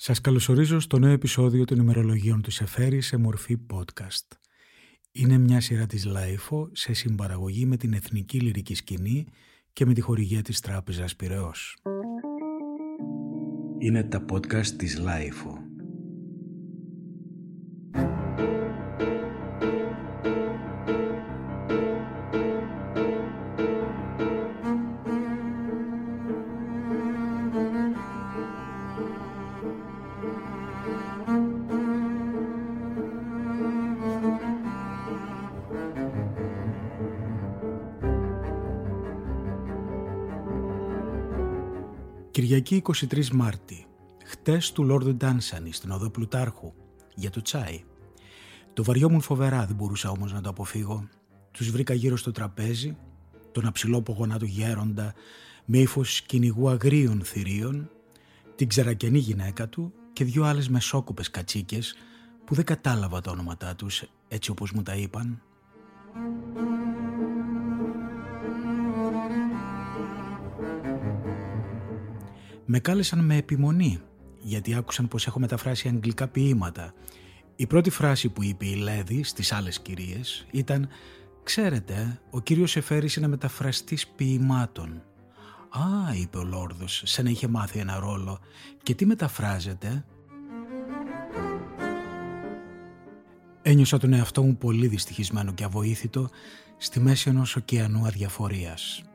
Σας καλωσορίζω στο νέο επεισόδιο των ημερολογίων του Σεφέρη σε μορφή podcast. Είναι μια σειρά της LiFO σε συμπαραγωγή με την Εθνική Λυρική Σκηνή και με τη χορηγία της Τράπεζας Πυραιός. Είναι τα podcast της LiFO. Κυριακή 23 Μάρτη. Χτες του Λόρδου Ντάνσανη στην οδό Πλουτάρχου για το τσάι. Το βαριόμουν φοβερά, δεν μπορούσα όμως να το αποφύγω. Τους βρήκα γύρω στο τραπέζι, τον αψηλό του γέροντα με ύφος κυνηγού αγρίων θηρίων, την ξερακενή γυναίκα του και δυο άλλες μεσόκοπες κατσίκες που δεν κατάλαβα τα όνοματά τους έτσι όπως μου τα είπαν. Με κάλεσαν με επιμονή, γιατί άκουσαν πως έχω μεταφράσει αγγλικά ποίηματα. Η πρώτη φράση που είπε η Λέδη στις άλλες κυρίες ήταν «Ξέρετε, ο κύριος Εφέρης είναι μεταφραστής ποιημάτων». «Α», είπε ο Λόρδος, σαν να είχε μάθει ένα ρόλο. «Και τι μεταφράζεται» Ένιωσα τον εαυτό μου πολύ δυστυχισμένο και αβοήθητο στη μέση ενός ωκεανού αδιαφορίας.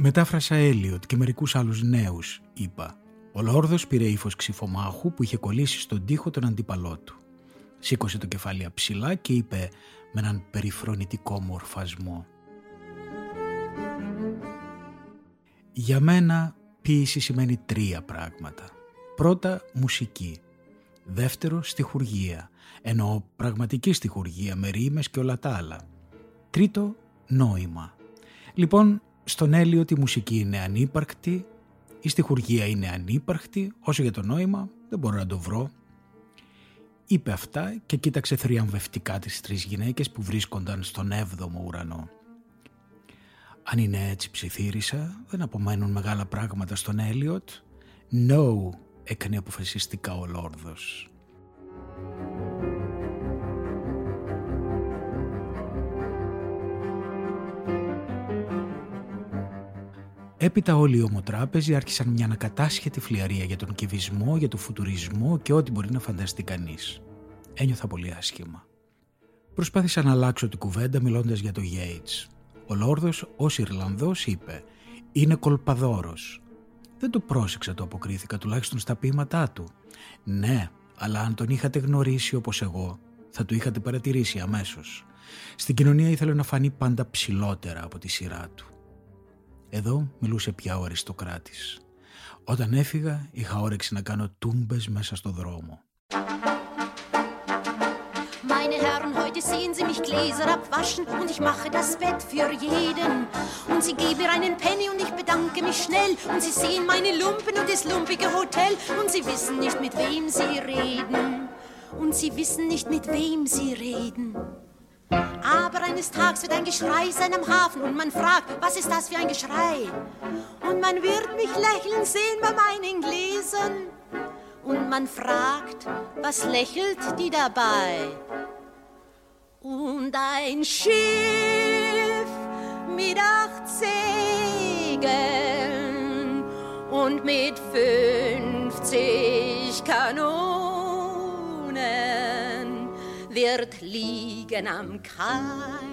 Μετάφρασα Έλιοτ και μερικούς άλλους νέους, είπα. Ο Λόρδος πήρε ύφος ξυφομάχου που είχε κολλήσει στον τοίχο τον αντίπαλό του. Σήκωσε το κεφάλι ψηλά και είπε με έναν περιφρονητικό μορφασμό. Για μένα ποίηση σημαίνει τρία πράγματα. Πρώτα μουσική. Δεύτερο στιχουργία, ενώ πραγματική στιχουργία με ρήμες και όλα τα άλλα. Τρίτο νόημα. Λοιπόν στον Έλιο τη μουσική είναι ανύπαρκτη, η στιχουργία είναι ανύπαρκτη, όσο για το νόημα δεν μπορώ να το βρω. Είπε αυτά και κοίταξε θριαμβευτικά τις τρεις γυναίκες που βρίσκονταν στον έβδομο ουρανό. Αν είναι έτσι ψιθύρισα, δεν απομένουν μεγάλα πράγματα στον Έλιοτ. No, έκανε αποφασιστικά ο Λόρδος. Έπειτα όλοι οι ομοτράπεζοι άρχισαν μια ανακατάσχετη φλιαρία για τον κυβισμό, για τον φουτουρισμό και ό,τι μπορεί να φανταστεί κανείς. Ένιωθα πολύ άσχημα. Προσπάθησα να αλλάξω την κουβέντα μιλώντας για το Yates. Ο Λόρδος, ως Ιρλανδός, είπε: Είναι κολπαδόρος. Δεν το πρόσεξα, το αποκρίθηκα, τουλάχιστον στα ποίηματά του. Ναι, αλλά αν τον είχατε γνωρίσει όπως εγώ, θα του είχατε παρατηρήσει αμέσως. Στην κοινωνία ήθελε να φανεί πάντα ψηλότερα από τη σειρά του. Εδώ μιλούσε πια ο αριστοκράτης. Όταν έφυγα είχα όρεξη να κάνω τούμπες μέσα στο δρόμο. Meine Herren, heute sehen Sie mich Gläser abwaschen und ich mache das Bett für jeden. Und Sie geben mir einen Penny und ich bedanke mich schnell. Und Sie sehen meine Lumpen und das lumpige Hotel und Sie wissen nicht, mit wem Sie reden. Und Sie wissen nicht, mit wem Sie reden. Aber eines Tages wird ein Geschrei sein am Hafen und man fragt, was ist das für ein Geschrei? Und man wird mich lächeln sehen bei meinen Gläsern. Und man fragt, was lächelt die dabei? Und ein Schiff mit acht Segeln und mit fünfzig Kanonen wird liegen am Kai.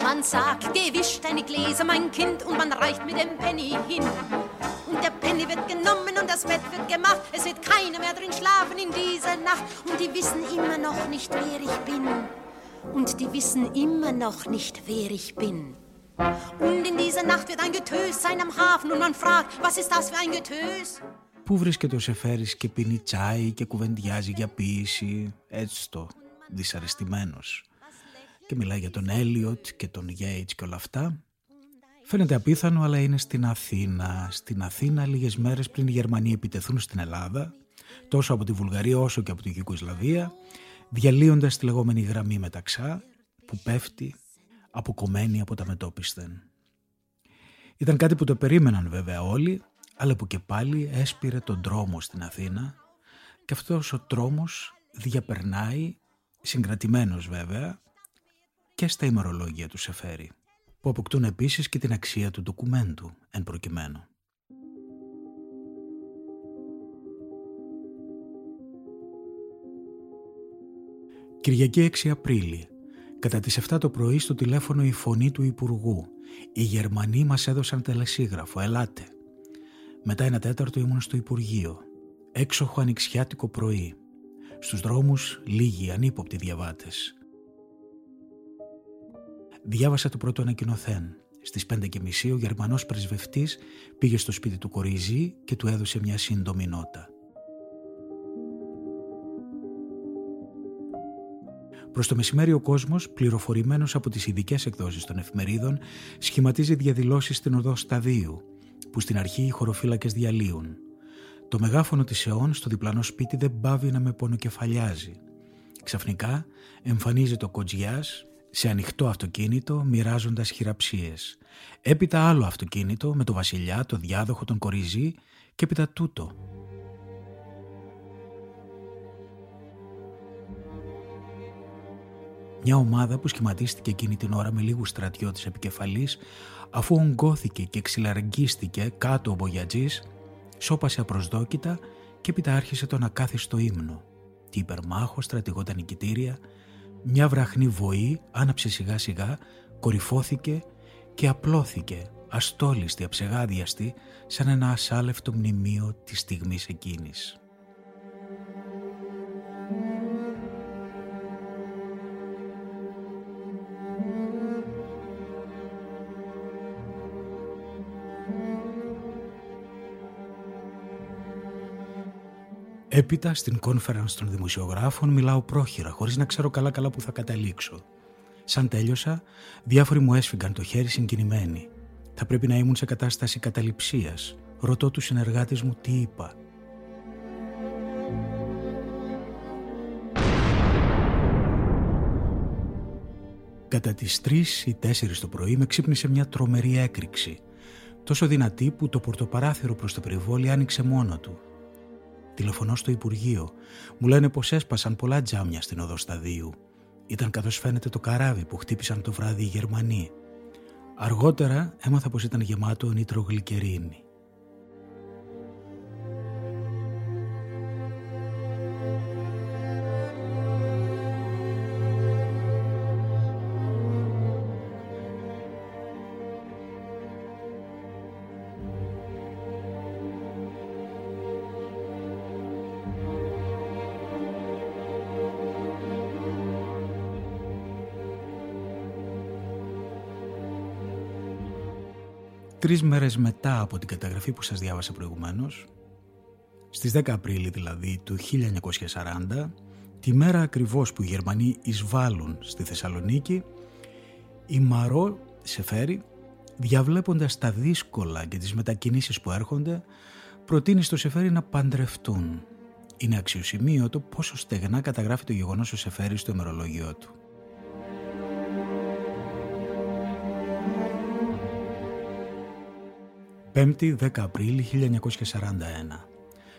Man sagt, gewisch deine Gläser, mein Kind, und man reicht mit dem Penny hin. Und der Penny wird genommen und das Bett wird gemacht. Es wird keiner mehr drin schlafen in dieser Nacht. Und die wissen immer noch nicht, wer ich bin. Und die wissen immer noch nicht, wer ich bin. Und in dieser Nacht wird ein Getös sein am Hafen und man fragt, was ist das für ein Getös? Πού βρίσκεται ο Σεφέρης και πίνει τσάι και κουβεντιάζει για ποίηση, έτσι το, δυσαρεστημένος. Και μιλάει για τον Έλιοτ και τον Γέιτς και όλα αυτά. Φαίνεται απίθανο, αλλά είναι στην Αθήνα. Στην Αθήνα λίγες μέρες πριν οι Γερμανοί επιτεθούν στην Ελλάδα, τόσο από τη Βουλγαρία όσο και από την Κυκοσλαβία, διαλύοντας τη λεγόμενη γραμμή μεταξά, που πέφτει αποκομμένη από τα μετόπισθεν. Ήταν κάτι που το περίμεναν βέβαια όλοι, αλλά που και πάλι έσπηρε τον τρόμο στην Αθήνα και αυτός ο τρόμος διαπερνάει, συγκρατημένος βέβαια, και στα ημερολόγια του Σεφέρη, που αποκτούν επίσης και την αξία του ντοκουμέντου εν προκειμένου. Κυριακή 6 Απρίλη, κατά τις 7 το πρωί στο τηλέφωνο η φωνή του Υπουργού. Οι Γερμανοί μας έδωσαν τελεσίγραφο, ελάτε. Μετά ένα τέταρτο ήμουν στο Υπουργείο. Έξοχο ανοιξιάτικο πρωί. Στους δρόμους λίγοι ανύποπτοι διαβάτες. Διάβασα το πρώτο ανακοινωθέν. Στις πέντε και μισή ο Γερμανός πρεσβευτής πήγε στο σπίτι του Κορίζη και του έδωσε μια σύντομη νότα. Προς το μεσημέρι ο κόσμος, πληροφορημένος από τις ειδικές εκδόσεις των εφημερίδων, σχηματίζει διαδηλώσεις στην οδό Σταδίου, που στην αρχή οι χωροφύλακες διαλύουν. Το μεγάφωνο της αιών στο διπλανό σπίτι δεν πάβει να με πονοκεφαλιάζει. Ξαφνικά εμφανίζεται ο Κοτζιάς σε ανοιχτό αυτοκίνητο μοιράζοντας χειραψίες. Έπειτα άλλο αυτοκίνητο με το βασιλιά, το διάδοχο, τον κοριζή και έπειτα τούτο, Μια ομάδα που σχηματίστηκε εκείνη την ώρα με λίγους στρατιώτες επικεφαλής αφού ογκώθηκε και ξυλαργίστηκε κάτω ο Μπογιατζής σώπασε απροσδόκητα και έπειτα άρχισε τον ακάθιστο ύμνο. Τι υπερμάχο, στρατηγόταν νικητήρια, μια βραχνή βοή άναψε σιγά σιγά, κορυφώθηκε και απλώθηκε αστόλιστη, αψεγάδιαστη, σαν ένα ασάλευτο μνημείο της στιγμής εκείνης. Έπειτα στην conference των δημοσιογράφων μιλάω πρόχειρα, χωρίς να ξέρω καλά καλά που θα καταλήξω. Σαν τέλειωσα, διάφοροι μου έσφυγαν το χέρι συγκινημένοι. Θα πρέπει να ήμουν σε κατάσταση καταληψίας. Ρωτώ τους συνεργάτες μου τι είπα. Κατά τις 3 ή 4 το πρωί με ξύπνησε μια τρομερή έκρηξη. Τόσο δυνατή που το πορτοπαράθυρο προς το περιβόλι άνοιξε μόνο του. Τηλεφωνώ στο Υπουργείο. Μου λένε πως έσπασαν πολλά τζάμια στην οδό Σταδίου. Ήταν καθώς φαίνεται το καράβι που χτύπησαν το βράδυ οι Γερμανοί. Αργότερα έμαθα πως ήταν γεμάτο νητρογλυκερίνη. Τρεις μέρες μετά από την καταγραφή που σας διάβασα προηγουμένως, στις 10 Απρίλη δηλαδή του 1940, τη μέρα ακριβώς που οι Γερμανοί εισβάλλουν στη Θεσσαλονίκη, η Μαρό Σεφέρη, διαβλέποντας τα δύσκολα και τις μετακινήσεις που έρχονται, προτείνει στο Σεφέρη να παντρευτούν. Είναι αξιοσημείωτο πόσο στεγνά καταγράφει το γεγονός ο Σεφέρης στο ημερολόγιο του. 5η 10 Απρίλη 1941.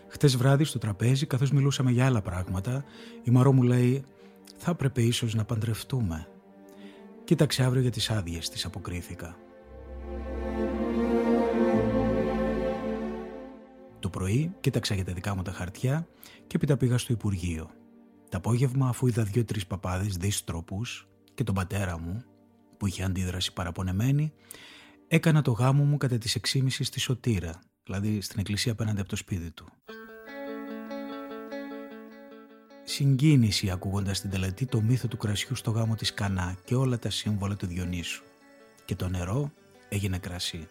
Χτε βράδυ στο τραπέζι, καθώς μιλούσαμε για άλλα πράγματα, η Μαρό μου λέει: Θα έπρεπε ίσως να παντρευτούμε. Κοίταξε αύριο για τις άδειες, τη αποκρίθηκα. Το πρωί κοίταξα για τα δικά μου τα χαρτιά και έπειτα πήγα στο Υπουργείο. Το απόγευμα, αφού είδα δύο-τρει παπάδες δίστροπου και τον πατέρα μου, που είχε αντίδραση παραπονεμένη, Έκανα το γάμο μου κατά τις 6.30 στη Σωτήρα, δηλαδή στην εκκλησία απέναντι από το σπίτι του. Συγκίνηση ακούγοντας την τελετή το μύθο του κρασιού στο γάμο της Κανά και όλα τα σύμβολα του Διονύσου. Και το νερό έγινε κρασί.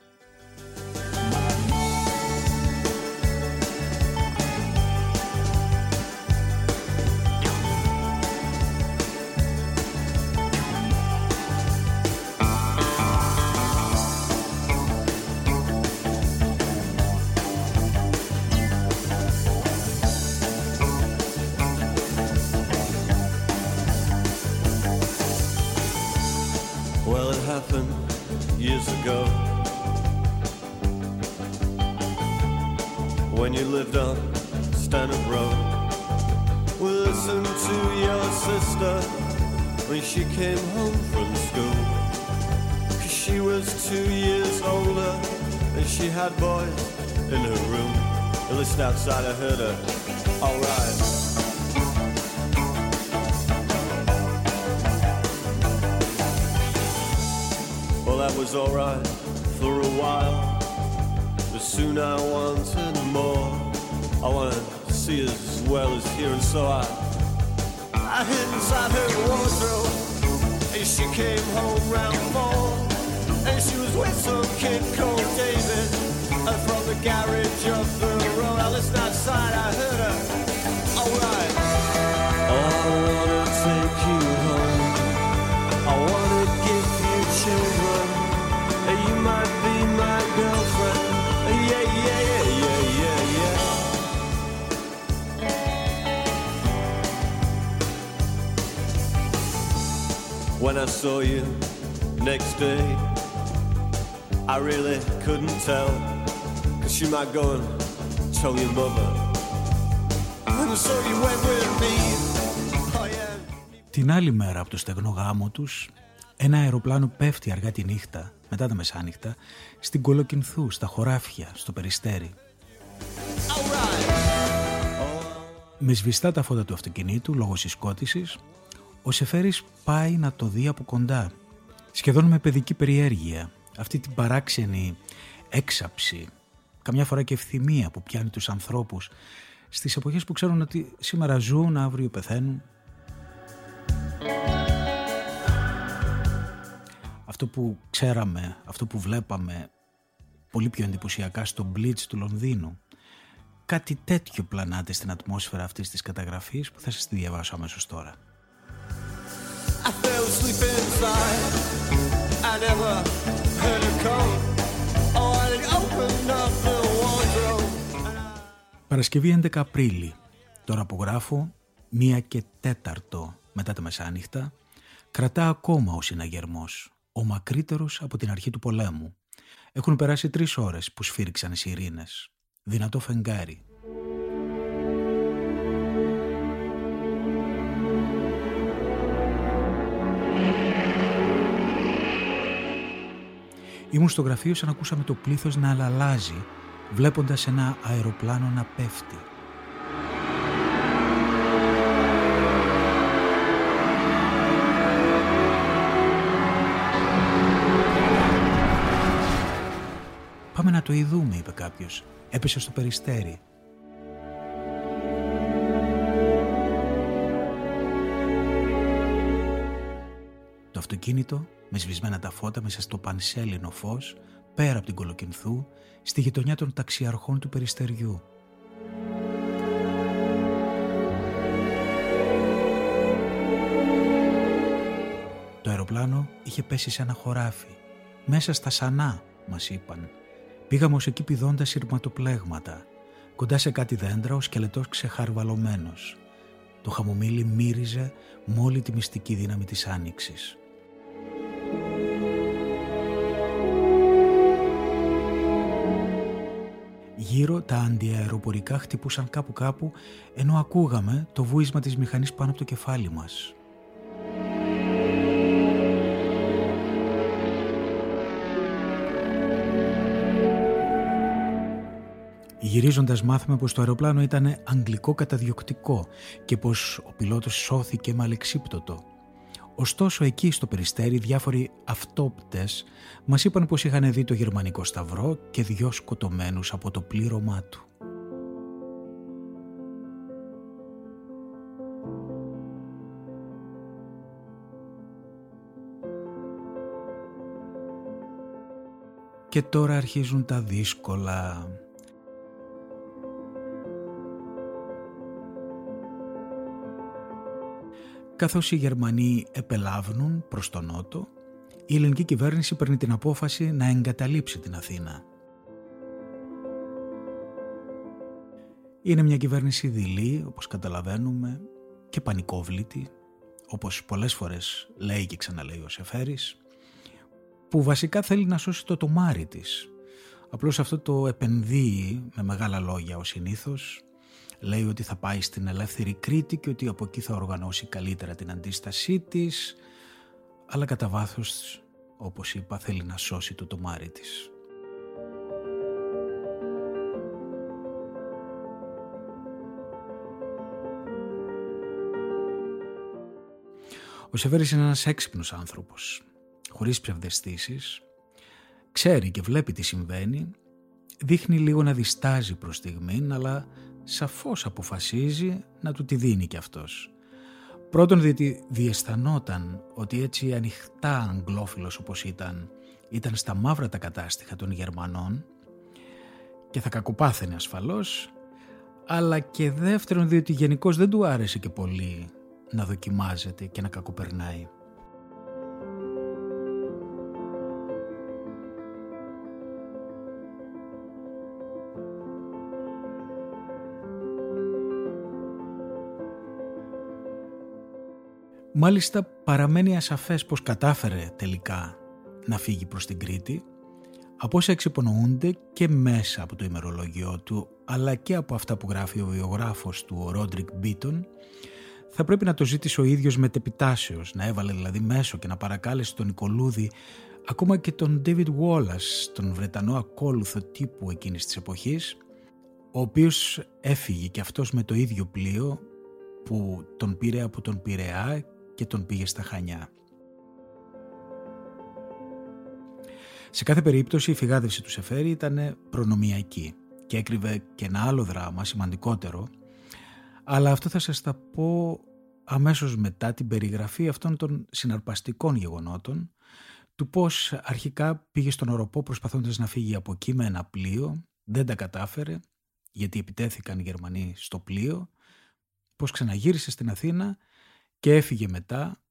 Boys in her room. And listen outside, I heard her, alright. Well, that was alright for a while. But soon I wanted more. I wanted to see as well as hear, and so I I hid inside her wardrobe. And she came home round four. And she was with some kid called David. And from the garage up the road, I listened outside, I heard her. Alright. I wanna take you home. I wanna give you children. Uh, you might be my girlfriend. Yeah, yeah, yeah, yeah, yeah, yeah. When I saw you next day, I really couldn't tell. Cause you might go and tell your mother. And so you went with me. Oh, yeah. Την άλλη μέρα από το στεγνό γάμο τους, ένα αεροπλάνο πέφτει αργά τη νύχτα, μετά τα μεσάνυχτα, στην Κολοκυνθού, στα χωράφια, στο Περιστέρι. Με σβηστά τα φώτα του αυτοκινήτου, λόγω συσκότησης, ο Σεφέρης πάει να το δει από κοντά, σχεδόν με παιδική περιέργεια, αυτή την παράξενη έξαψη, καμιά φορά και ευθυμία που πιάνει τους ανθρώπους στις εποχές που ξέρουν ότι σήμερα ζουν, αύριο πεθαίνουν. Αυτό που ξέραμε, αυτό που βλέπαμε πολύ πιο εντυπωσιακά στο Blitz του Λονδίνου. Κάτι τέτοιο πλανάται στην ατμόσφαιρα αυτής της καταγραφής που θα σας τη διαβάσω αμέσως τώρα. I fell asleep inside. I never heard her come. Oh, I opened up the wardrobe. Παρασκευή 11 Απρίλη. Τώρα που γράφω, μία και τέταρτο μετά τα μεσάνυχτα, κρατά ακόμα ο συναγερμός, ο μακρύτερος από την αρχή του πολέμου. Έχουν περάσει τρεις ώρες που σφύριξαν οι σιρήνες. Δυνατό φεγγάρι. Ήμουν στο γραφείο σαν ακούσαμε το πλήθος να αλλάζει, βλέποντας ένα αεροπλάνο να πέφτει. «Πάμε να το ειδούμε», είπε κάποιος. Έπεσε στο περιστέρι. Το αυτοκίνητο, με σβησμένα τα φώτα μέσα στο πανσέλινο φως, πέρα από την Κολοκυνθού, στη γειτονιά των ταξιαρχών του Περιστεριού. Το αεροπλάνο είχε πέσει σε ένα χωράφι. Μέσα στα σανά, μας είπαν. Πήγαμε ως εκεί πηδώντας σειρματοπλέγματα. Κοντά σε κάτι δέντρα ο σκελετός ξεχαρβαλωμένος. Το χαμομήλι μύριζε με όλη τη μυστική δύναμη της άνοιξης. Γύρω τα αντιαεροπορικά χτυπούσαν κάπου κάπου ενώ ακούγαμε το βούισμα της μηχανής πάνω από το κεφάλι μας. Γυρίζοντας μάθαμε πως το αεροπλάνο ήταν αγγλικό καταδιοκτικό και πως ο πιλότος σώθηκε με αλεξίπτωτο. Ωστόσο εκεί στο περιστέρι διάφοροι αυτόπτες μας είπαν πως είχαν δει το γερμανικό σταυρό και δυο σκοτωμένους από το πλήρωμά του. Και τώρα αρχίζουν τα δύσκολα. Καθώς οι Γερμανοί επελάβνουν προς τον Νότο, η ελληνική κυβέρνηση παίρνει την απόφαση να εγκαταλείψει την Αθήνα. Είναι μια κυβέρνηση δειλή, όπως καταλαβαίνουμε, και πανικόβλητη, όπως πολλές φορές λέει και ξαναλέει ο Σεφέρης, που βασικά θέλει να σώσει το τομάρι της, Απλώς αυτό το επενδύει με μεγάλα λόγια ο συνήθως. Λέει ότι θα πάει στην ελεύθερη Κρήτη και ότι από εκεί θα οργανώσει καλύτερα την αντίστασή της, αλλά κατά βάθος, όπως είπα, θέλει να σώσει το τομάρι της. Ο Σεβέρης είναι ένας έξυπνος άνθρωπος, χωρίς ψευδεστήσεις, ξέρει και βλέπει τι συμβαίνει, δείχνει λίγο να διστάζει προς στιγμήν, αλλά σαφώς αποφασίζει να του τη δίνει κι αυτός. Πρώτον διότι διαισθανόταν ότι έτσι ανοιχτά αγγλόφιλος όπως ήταν, ήταν στα μαύρα τα κατάστοιχα των Γερμανών και θα κακοπάθαινε ασφαλώς, αλλά και δεύτερον διότι γενικώς δεν του άρεσε και πολύ να δοκιμάζεται και να κακοπερνάει. Μάλιστα παραμένει ασαφές πως κατάφερε τελικά να φύγει προς την Κρήτη από όσα εξυπονοούνται και μέσα από το ημερολόγιο του αλλά και από αυτά που γράφει ο βιογράφος του ο Ρόντρικ Μπίτον θα πρέπει να το ζήτησε ο ίδιος μετεπιτάσεως, να έβαλε δηλαδή μέσο και να παρακάλεσε τον Νικολούδη ακόμα και τον David Wallace, τον Βρετανό ακόλουθο τύπου εκείνης της εποχής, ο οποίος έφυγε και αυτός με το ίδιο πλοίο που τον πήρε από τον Πειραιά και τον πήγε στα Χανιά. Σε κάθε περίπτωση η φυγάδευση του Σεφέρη ήταν προνομιακή και έκρυβε και ένα άλλο δράμα σημαντικότερο αλλά αυτό θα σας τα πω αμέσως μετά την περιγραφή αυτών των συναρπαστικών γεγονότων του πώς αρχικά πήγε στον οροπό προσπαθώντας να φύγει από εκεί με ένα πλοίο, δεν τα κατάφερε γιατί επιτέθηκαν οι Γερμανοί στο πλοίο, πώς ξαναγύρισε στην Αθήνα και έφυγε μετά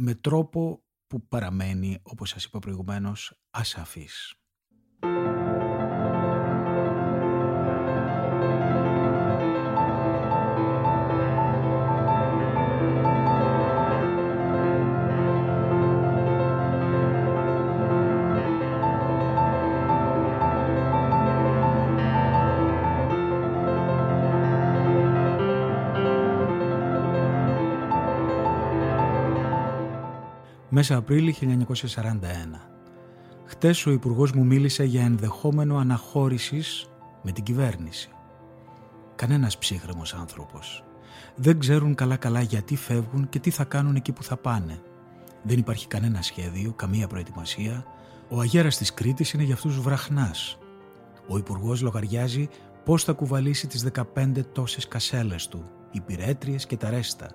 με τρόπο που παραμένει, όπως σας είπα προηγουμένως, ασαφής. Μέσα Απρίλη 1941. Χτες ο Υπουργός μου μίλησε για ενδεχόμενο αναχώρησης με την κυβέρνηση. Κανένας ψύχρεμος άνθρωπος. Δεν ξέρουν καλά-καλά γιατί φεύγουν και τι θα κάνουν εκεί που θα πάνε. Δεν υπάρχει κανένα σχέδιο, καμία προετοιμασία. Ο αγέρας της Κρήτης είναι για αυτούς βραχνάς. Ο Υπουργός λογαριάζει πώς θα κουβαλήσει τις 15 τόσες κασέλες του, υπηρέτριες και τα ρέστα.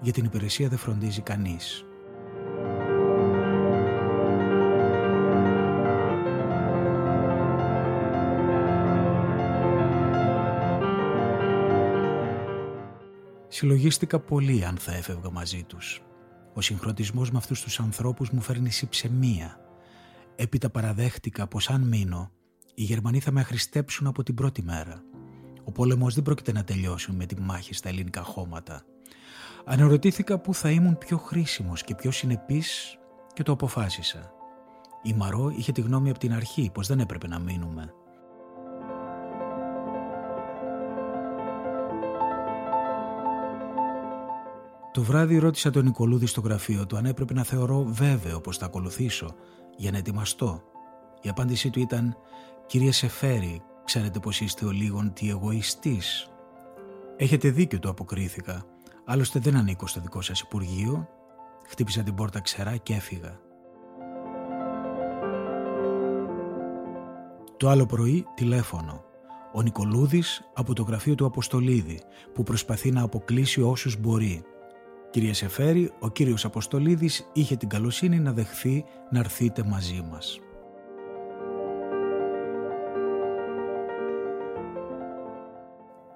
Για την υπηρεσία δεν φροντίζει κανείς. Συλλογίστηκα πολύ αν θα έφευγα μαζί τους. Ο συγχρονισμός με αυτούς τους ανθρώπους μου φέρνει συψεμία. Έπειτα παραδέχτηκα πως αν μείνω, οι Γερμανοί θα με αχρηστέψουν από την πρώτη μέρα. Ο πόλεμος δεν πρόκειται να τελειώσει με τη μάχη στα ελληνικά χώματα. Αναρωτήθηκα που θα ήμουν πιο χρήσιμος και πιο συνεπής και το αποφάσισα. Η Μαρό είχε τη γνώμη από την αρχή πως δεν έπρεπε να μείνουμε. Το βράδυ ρώτησα τον Νικολούδη στο γραφείο του αν έπρεπε να θεωρώ βέβαιο πως θα ακολουθήσω για να ετοιμαστώ. Η απάντησή του ήταν «Κύριε Σεφέρη, ξέρετε πως είστε ο λίγον τι εγωιστής». «Έχετε δίκιο» του αποκρίθηκα. Άλλωστε δεν ανήκω στο δικό σας Υπουργείο. Χτύπησα την πόρτα ξερά και έφυγα. Το άλλο πρωί τηλέφωνο. Ο Νικολούδης από το γραφείο του Αποστολίδη που προσπαθεί να αποκλείσει όσους μπορεί. Κύριε Σεφέρη, ο κύριος Αποστολίδης είχε την καλοσύνη να δεχθεί να έρθείτε μαζί μας.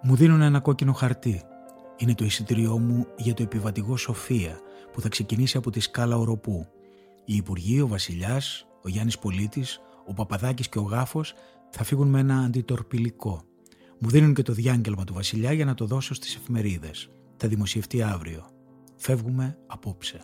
Μου δίνουν ένα κόκκινο χαρτί. Είναι το εισιτήριό μου για το επιβατηγό Σοφία που θα ξεκινήσει από τη σκάλα Οροπού. Οι Υπουργοί, ο Βασιλιάς, ο Γιάννης Πολίτης, ο Παπαδάκης και ο Γάφος θα φύγουν με ένα αντιτορπιλικό. Μου δίνουν και το διάγγελμα του Βασιλιά για να το δώσω στις εφημερίδες. Θα δημοσιευτεί αύριο. Φεύγουμε απόψε.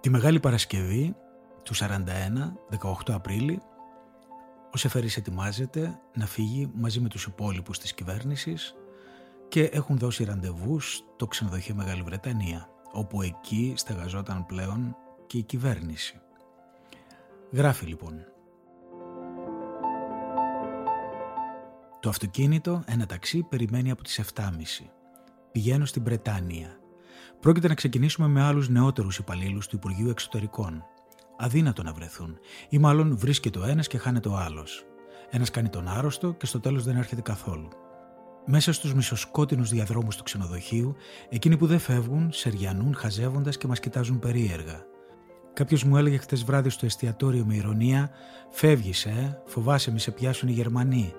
Τη Μεγάλη Παρασκευή του 41, 18 Απρίλη, ο Σεφέρης ετοιμάζεται να φύγει μαζί με τους υπόλοιπους της κυβέρνησης και έχουν δώσει ραντεβούς στο ξενοδοχείο Μεγάλη Βρετανία, όπου εκεί στεγαζόταν πλέον και η κυβέρνηση. Γράφει λοιπόν Το αυτοκίνητο, ένα ταξί, περιμένει από τις 7.30. Πηγαίνω στην Βρετάνια. Πρόκειται να ξεκινήσουμε με άλλους νεότερους υπαλλήλους του Υπουργείου Εξωτερικών. Αδύνατο να βρεθούν, ή μάλλον βρίσκεται ο ένας και χάνεται ο άλλος. Ένας κάνει τον άρρωστο και στο τέλος δεν έρχεται καθόλου. Μέσα στους μισοσκότεινους διαδρόμους του ξενοδοχείου, εκείνοι που δεν φεύγουν, σεριανούν χαζεύοντας και μας κοιτάζουν περίεργα. Κάποιος μου έλεγε χτε βράδυ στο εστιατόριο με ηρωνία: Φεύγεις, ε, φοβάσαι μη σε πιάσουν οι Γερμανοί.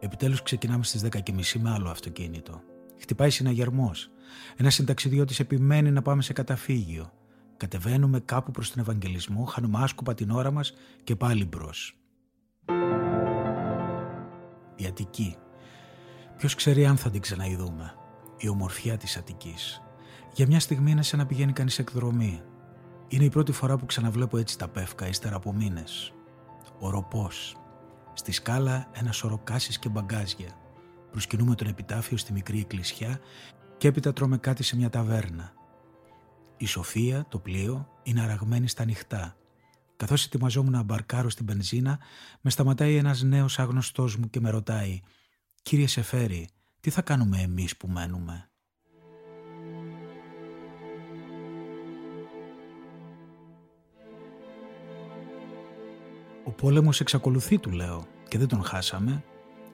Επιτέλους ξεκινάμε στις 10.30 με άλλο αυτοκίνητο. Χτυπάει συναγερμός. Ένας συνταξιδιώτης επιμένει να πάμε σε καταφύγιο. Κατεβαίνουμε κάπου προς τον Ευαγγελισμό, χάνουμε άσκοπα την ώρα μας και πάλι μπρος. Η Αττική. Ποιος ξέρει αν θα την ξαναειδούμε. Η ομορφιά της Αττικής. Για μια στιγμή είναι σαν να πηγαίνει κανείς εκδρομή. Είναι η πρώτη φορά που ξαναβλέπω έτσι τα πεύκα ύστερα από μήνες. Οροπό. Στη σκάλα ένα σωρό και μπαγκάζια. Προσκυνούμε τον επιτάφιο στη μικρή εκκλησιά και έπειτα τρώμε κάτι σε μια ταβέρνα. Η Σοφία, το πλοίο, είναι αραγμένη στα νυχτά. Καθώς ετοιμαζόμουν να μπαρκάρω στην πενζίνα, με σταματάει ένας νέος άγνωστός μου και με ρωτάει: Κύριε Σεφέρη, τι θα κάνουμε εμείς που μένουμε; Ο πόλεμος εξακολουθεί του λέω και δεν τον χάσαμε.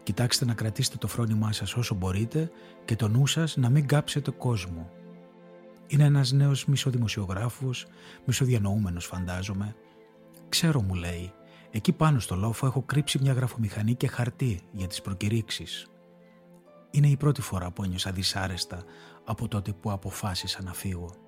Κοιτάξτε να κρατήσετε το φρόνημά σας όσο μπορείτε και το νου σας να μην κάψετε κόσμο. Είναι ένας νέος μισοδημοσιογράφος, μισοδιανοούμενος φαντάζομαι. Ξέρω μου λέει, εκεί πάνω στο λόφο έχω κρύψει μια γραφομηχανή και χαρτί για τις προκηρύξεις. Είναι η πρώτη φορά που ένιωσα δυσάρεστα από τότε που αποφάσισα να φύγω.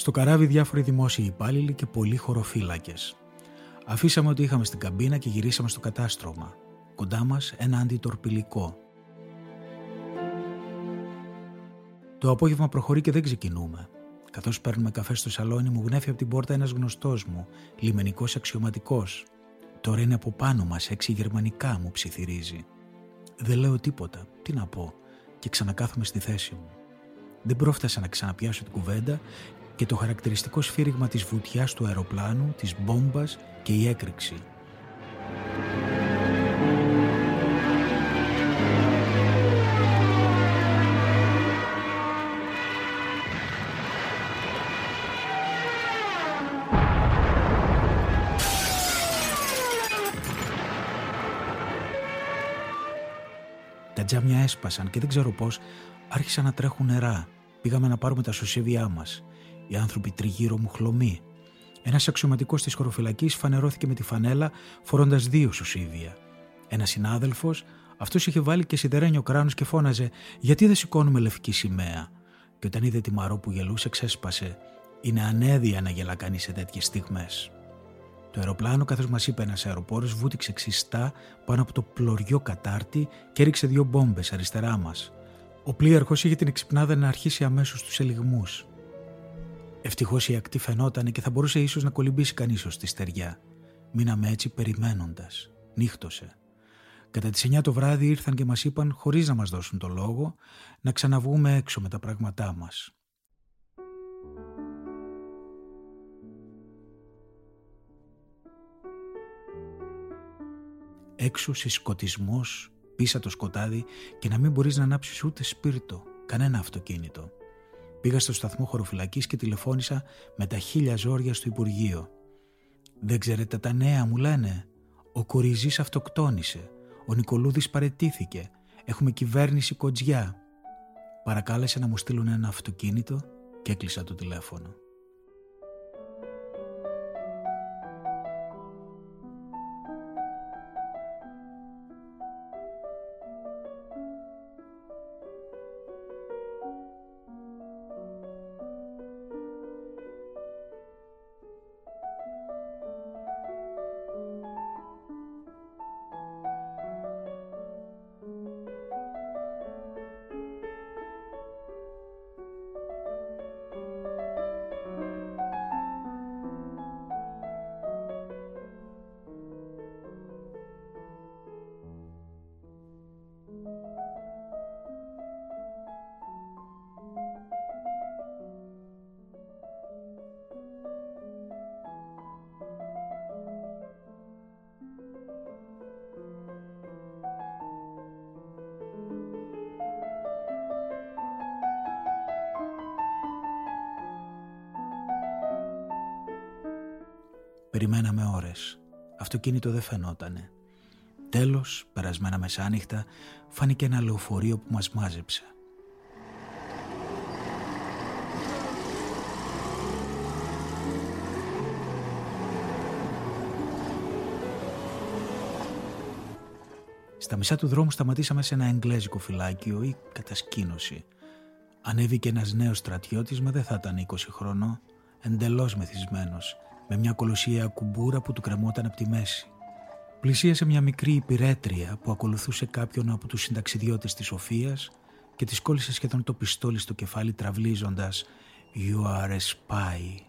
Στο καράβι διάφοροι δημόσιοι υπάλληλοι και πολλοί χωροφύλακες. Αφήσαμε ό,τι είχαμε στην καμπίνα και γυρίσαμε στο κατάστρωμα. Κοντά μας ένα αντιτορπιλικό. Το απόγευμα προχωρεί και δεν ξεκινούμε. Καθώς παίρνουμε καφέ στο σαλόνι, μου γνέφει από την πόρτα ένας γνωστός μου, λιμενικός αξιωματικός. Τώρα είναι από πάνω μας, έξι γερμανικά μου ψιθυρίζει. Δεν λέω τίποτα, τι να πω, και ξανακάθομαι στη θέση μου. Δεν πρόφτασα να ξαναπιάσω την κουβέντα και το χαρακτηριστικό σφύριγμα της βουτιάς του αεροπλάνου, της μπόμπας και η έκρηξη. Τα τζάμια έσπασαν και δεν ξέρω πώς άρχισαν να τρέχουν νερά. Πήγαμε να πάρουμε τα σωσίβια μας. Οι άνθρωποι τριγύρω μου χλωμοί. Ένας αξιωματικός της χωροφυλακής φανερώθηκε με τη φανέλα φορώντας δύο σωσίδια. Ένας συνάδελφος, αυτός είχε βάλει και σιδερένιο κράνος και φώναζε: Γιατί δεν σηκώνουμε λευκή σημαία; Και όταν είδε τη μαρό που γελούσε, ξέσπασε. Είναι ανέδεια να γελά κανείς σε τέτοιες στιγμές. Το αεροπλάνο, καθώς μας είπε ένας αεροπόρος, βούτυξε ξιστά πάνω από το πλωριό κατάρτι και έριξε δύο μπόμπες αριστερά μας. Ο πλοίαρχος είχε την εξυπνάδα να αρχίσει αμέσως τους ελιγμούς. Ευτυχώς η ακτή φαινόταν και θα μπορούσε ίσως να κολυμπήσει κανείς ως τη στεριά. Μείναμε έτσι περιμένοντας. Νύχτωσε. Κατά τις 9 το βράδυ ήρθαν και μας είπαν, χωρίς να μας δώσουν το λόγο, να ξαναβγούμε έξω με τα πράγματά μας. Έξω πίσω το σκοτάδι και να μην μπορείς να ανάψεις ούτε σπίρτο, κανένα αυτοκίνητο. Πήγα στο σταθμό χωροφυλακής και τηλεφώνησα με τα χίλια ζόρια στο Υπουργείο. «Δεν ξέρετε τα νέα» μου λένε. «Ο Κοριζής αυτοκτόνησε. Ο Νικολούδης παρετήθηκε. Έχουμε κυβέρνηση κοντζιά». Παρακάλεσε να μου στείλουν ένα αυτοκίνητο και έκλεισα το τηλέφωνο. Περιμέναμε ώρες. Αυτοκίνητο δεν φαινότανε. Τέλος, περασμένα μεσάνυχτα, φάνηκε ένα λεωφορείο που μας μάζεψε. Στα μισά του δρόμου σταματήσαμε σε ένα εγγλέζικο φυλάκιο ή κατασκήνωση. Ανέβηκε ένας νέος στρατιώτης, μα δεν θα ήταν 20 χρόνο, εντελώς μεθυσμένος, με μια κολοσσία κουμπούρα που του κρεμόταν από τη μέση. Πλησίασε μια μικρή υπηρέτρια που ακολουθούσε κάποιον από τους συνταξιδιώτες της Σοφίας και της κόλλησε σχεδόν το πιστόλι στο κεφάλι τραβλίζοντας «You are a spy».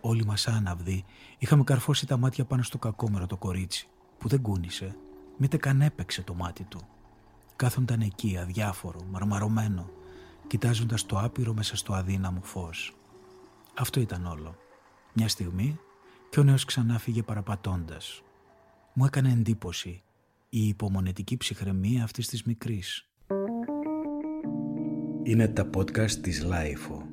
Όλοι μας άναυδοι είχαμε καρφώσει τα μάτια πάνω στο κακόμερο το κορίτσι που δεν κούνησε, μήτε καν έπαιξε το μάτι του. Κάθονταν εκεί αδιάφορο, μαρμαρωμένο, κοιτάζοντας το άπειρο μέσα στο αδύναμο φως. Αυτό ήταν όλο. Μια στιγμή και ο νέος ξανάφυγε παραπατώντας. Μου έκανε εντύπωση η υπομονετική ψυχραιμία αυτής της μικρής. Είναι τα podcast της LiFO.